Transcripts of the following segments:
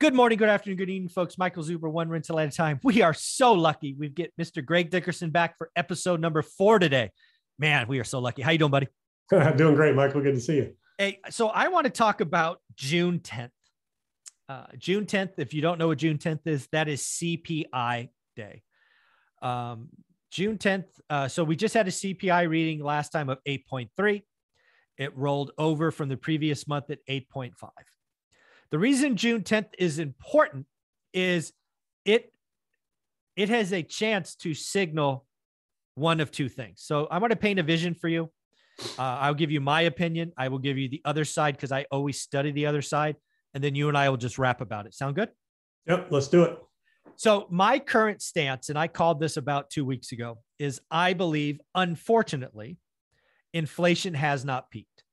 Good morning, good afternoon, good evening, folks. Michael Zuber, one rental at a time. We are so lucky. We get Mr. Greg Dickerson back for episode number four today. Man, we are so lucky. How you doing, buddy? I'm doing great, Michael. Good to see you. Hey, so I want to talk about June 10th. Uh, June 10th, if you don't know what June 10th is, that is CPI day. Um, June 10th. Uh, so we just had a CPI reading last time of 8.3. It rolled over from the previous month at 8.5. The reason June 10th is important is it it has a chance to signal one of two things. So I want to paint a vision for you. Uh, I'll give you my opinion. I will give you the other side because I always study the other side, and then you and I will just rap about it. Sound good? Yep, let's do it. So my current stance, and I called this about two weeks ago, is I believe, unfortunately, inflation has not peaked.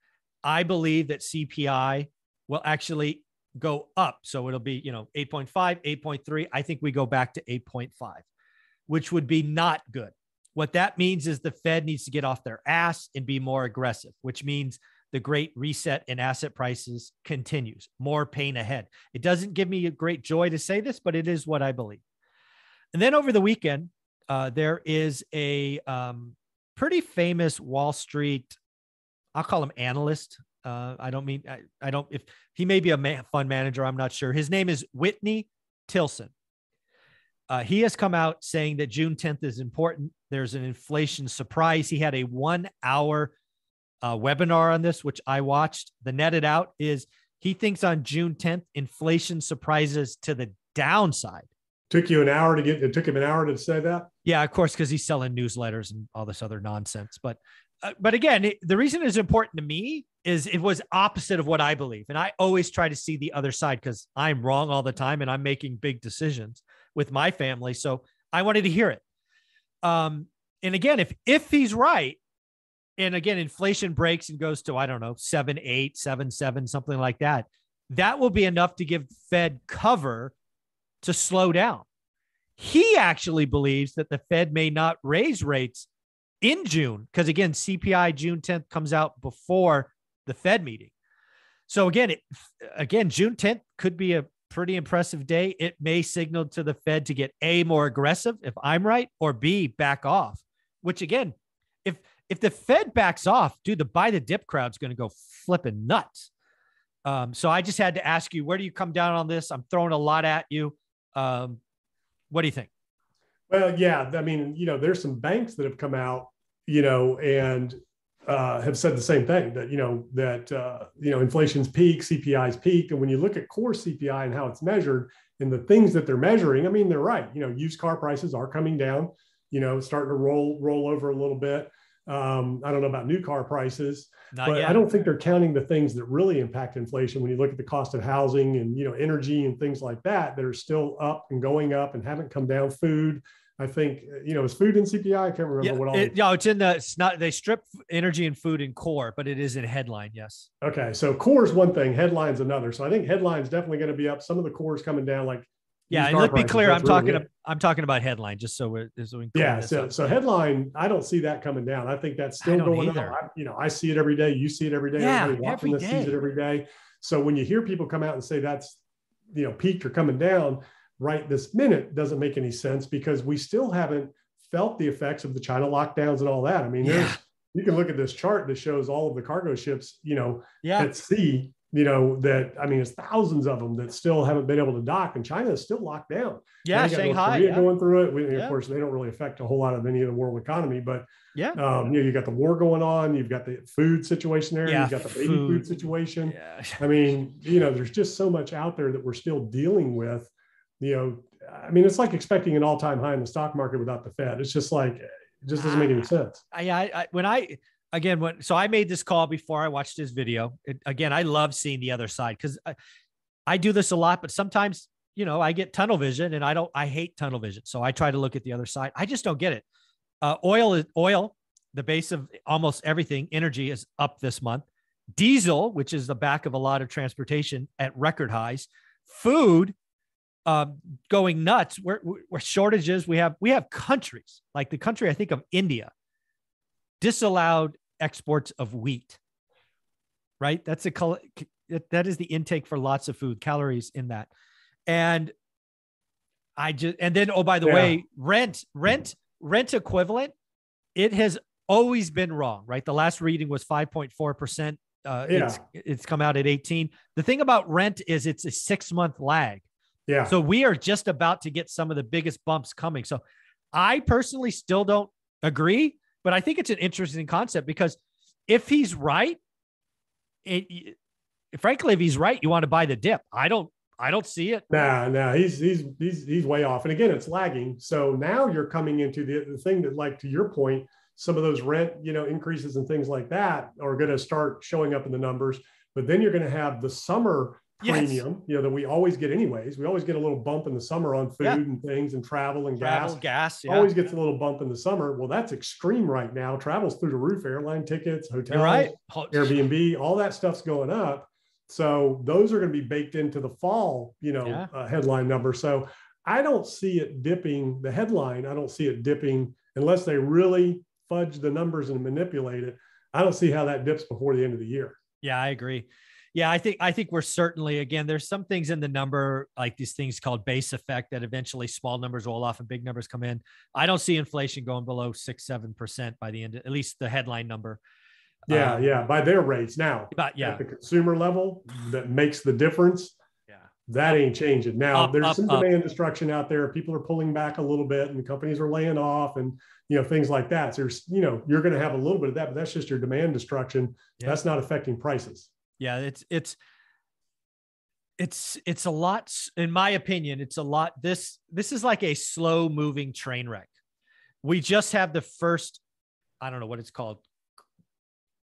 I believe that CPI will actually go up. So it'll be, you know, 8.5, 8.3. I think we go back to 8.5, which would be not good. What that means is the Fed needs to get off their ass and be more aggressive, which means the great reset in asset prices continues. More pain ahead. It doesn't give me a great joy to say this, but it is what I believe. And then over the weekend, uh, there is a um, pretty famous Wall Street, I'll call him analyst. Uh, I don't mean I, I, don't if he may be a man, fund manager. I'm not sure. His name is Whitney Tilson. Uh, he has come out saying that June 10th is important. There's an inflation surprise. He had a one hour uh, webinar on this, which I watched. The netted out is he thinks on June 10th, inflation surprises to the downside. Took you an hour to get. It took him an hour to say that. Yeah, of course, because he's selling newsletters and all this other nonsense. But, uh, but again, it, the reason it's important to me is it was opposite of what I believe. And I always try to see the other side because I'm wrong all the time and I'm making big decisions with my family. So I wanted to hear it. Um, and again, if if he's right, and again, inflation breaks and goes to, I don't know, seven, eight, seven, seven, something like that, that will be enough to give Fed cover to slow down. He actually believes that the Fed may not raise rates in June because again, CPI June 10th comes out before the Fed meeting. So again, it, again, June 10th could be a pretty impressive day. It may signal to the Fed to get a more aggressive if I'm right, or B back off. Which again, if if the Fed backs off, dude, the buy the dip crowd's going to go flipping nuts. Um, so I just had to ask you, where do you come down on this? I'm throwing a lot at you. Um, what do you think? Well, yeah, I mean, you know, there's some banks that have come out, you know, and uh, have said the same thing that you know that uh, you know inflation's peak, CPI's peak, and when you look at core CPI and how it's measured and the things that they're measuring, I mean they're right. You know, used car prices are coming down. You know, starting to roll roll over a little bit. Um, I don't know about new car prices, Not but yet. I don't think they're counting the things that really impact inflation. When you look at the cost of housing and you know energy and things like that, that are still up and going up and haven't come down. Food, I think you know, is food in CPI? I can't remember yeah, what all. It, no, it's in the. It's not. They strip energy and food in core, but it is in headline. Yes. Okay, so core is one thing, headlines another. So I think headlines definitely going to be up. Some of the cores coming down, like yeah. And let's be clear, I'm talking. Really I'm talking about headline, just so we're. So we yeah. So so headline, I don't see that coming down. I think that's still going either. on. I, you know, I see it every day. You see it every day. Yeah, Everybody watching every this day. sees it every day. So when you hear people come out and say that's you know peaked or coming down right this minute doesn't make any sense because we still haven't felt the effects of the China lockdowns and all that. I mean, yeah. you can look at this chart that shows all of the cargo ships, you know, yeah. at sea, you know, that I mean, it's thousands of them that still haven't been able to dock, and China is still locked down. Yeah, Shanghai yeah. going through it. We, yeah. Of course, they don't really affect a whole lot of any of the world economy, but yeah, um, you know, you got the war going on, you've got the food situation there, yeah, you've got the baby food, food situation. Yeah. I mean, you know, there's just so much out there that we're still dealing with. You know, I mean, it's like expecting an all-time high in the stock market without the Fed. It's just like it just doesn't make any sense. I, I, I when I again so I made this call before I watched this video. It, again, I love seeing the other side because I, I do this a lot, but sometimes you know I get tunnel vision, and I don't. I hate tunnel vision, so I try to look at the other side. I just don't get it. Uh, oil is oil. The base of almost everything, energy is up this month. Diesel, which is the back of a lot of transportation, at record highs. Food uh, going nuts. Where, where shortages we have we have countries like the country I think of India disallowed exports of wheat. Right, that's a that is the intake for lots of food calories in that, And I just and then oh by the Yeah. way, rent rent rent equivalent, it has always been wrong, right? The last reading was 5.4%. Uh, it's it's come out at 18. The thing about rent is it's a 6-month lag. Yeah. So we are just about to get some of the biggest bumps coming. So I personally still don't agree, but I think it's an interesting concept because if he's right, it, frankly, if he's right, you want to buy the dip. I don't, I don't see it. Nah, nah, he's he's he's he's way off. And again, it's lagging. So now you're coming into the, the thing that, like to your point, some of those rent, you know, increases and things like that are going to start showing up in the numbers. But then you're going to have the summer Yes. premium, you know, that we always get anyways. We always get a little bump in the summer on food Yeah. and things and travel and Travel, gas. gas, yeah. Always gets a little bump in the summer. Well, that's extreme right now. Travels through the roof, airline tickets, hotels, right. Airbnb, all that stuff's going up. So those are going to be baked into the fall, you know, Yeah. uh, headline number. So I don't see it dipping. The headline, I don't see it dipping unless they really fudge the numbers and manipulate it. I don't see how that dips before the end of the year. Yeah, I agree. Yeah, I think I think we're certainly again. There's some things in the number like these things called base effect that eventually small numbers roll off and big numbers come in. I don't see inflation going below six seven percent by the end. of, At least the headline number. Yeah, Um, yeah, by their rates now. But yeah, At the consumer level, that makes the difference. yeah, That ain't changing. Now Up, there's up, some up. demand destruction out there. People are pulling back a little bit, and companies are laying off, and you know things like that. So there's, you know, you're going to have a little bit of that, but that's just your demand destruction. Yeah. That's not affecting prices. Yeah. It's it's it's it's a lot. In my opinion, it's a lot. This this is like a slow moving train wreck. We just have the first. I don't know what it's called.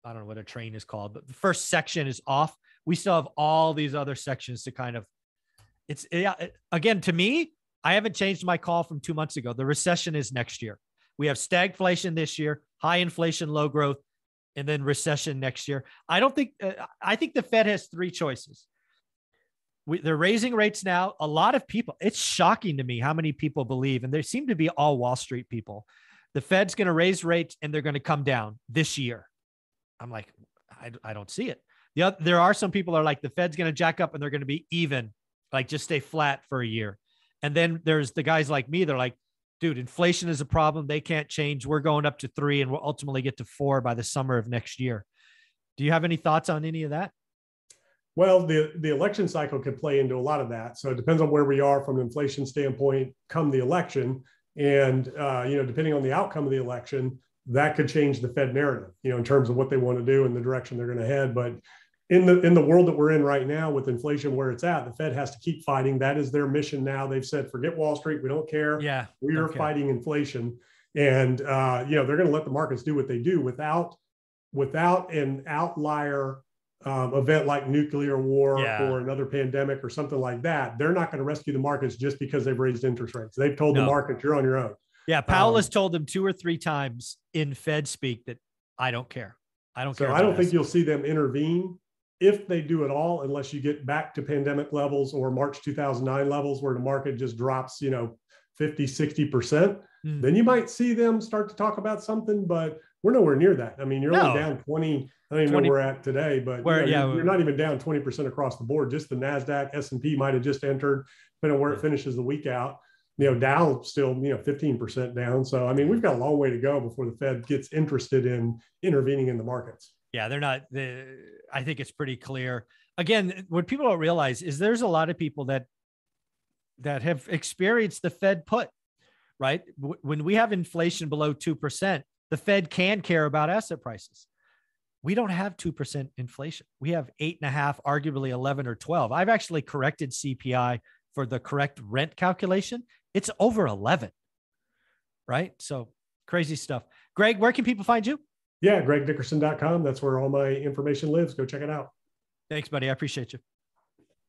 I don't know what a train is called, but the first section is off. We still have all these other sections to kind of. It's yeah. it- Again, to me, I haven't changed my call from two months ago. The recession is next year. We have stagflation this year, high inflation, low growth, and then recession next year. I don't think. Uh, I think the Fed has three choices. We, they're raising rates now. A lot of people. It's shocking to me how many people believe, and they seem to be all Wall Street people. The Fed's going to raise rates and they're going to come down this year. I'm like, I, I don't see it. The oth- there are some people are like the Fed's going to jack up and they're going to be even, like just stay flat for a year. And then there's the guys like me. They're like, dude, inflation is a problem. They can't change. We're going up to three and we'll ultimately get to four by the summer of next year. Do you have any thoughts on any of that? Well, the the election cycle could play into a lot of that. So it depends on where we are from an inflation standpoint come the election, and uh, you know, depending on the outcome of the election, that could change the Fed narrative. You know, in terms of what they want to do and the direction they're going to head. But in the in the world that we're in right now, with inflation where it's at, the Fed has to keep fighting. That is their mission now. They've said, forget Wall Street. We don't care. Yeah. we are fighting inflation and uh, you know they're going to let the markets do what they do without without an outlier um, event like nuclear war Yeah. or another pandemic or something like that they're not going to rescue the markets just because they've raised interest rates they've told the No. market you're on your own Yeah. Powell Um, has told them two or three times in Fed speak that I don't care. I don't so care. i don't think you'll see them intervene if they do at all unless you get back to pandemic levels or march 2009 levels where the market just drops you know 50 60% Hmm. then you might see them start to talk about something, but we're nowhere near that. I mean, you're No. only down 20. I don't even 20 know where we're at today, but you Where- know, yeah, you're, you're not even down 20% across the board. Just the NASDAQ, S&P might have just entered, depending on where it finishes the week out. You know, Dow still, you know, 15% down. So, I mean, we've got a long way to go before the Fed gets interested in intervening in the markets. Yeah, they're not. The I think it's pretty clear. Again, what people don't realize is there's a lot of people that that have experienced the Fed put right when we have inflation below two percent. The Fed can care about asset prices. We don't have two percent inflation. We have eight and a half, arguably eleven or twelve. I've actually corrected CPI for the correct rent calculation. It's over eleven. Right. So crazy stuff. Greg, where can people find you? Yeah, gregdickerson.com. That's where all my information lives. Go check it out. Thanks, buddy. I appreciate you.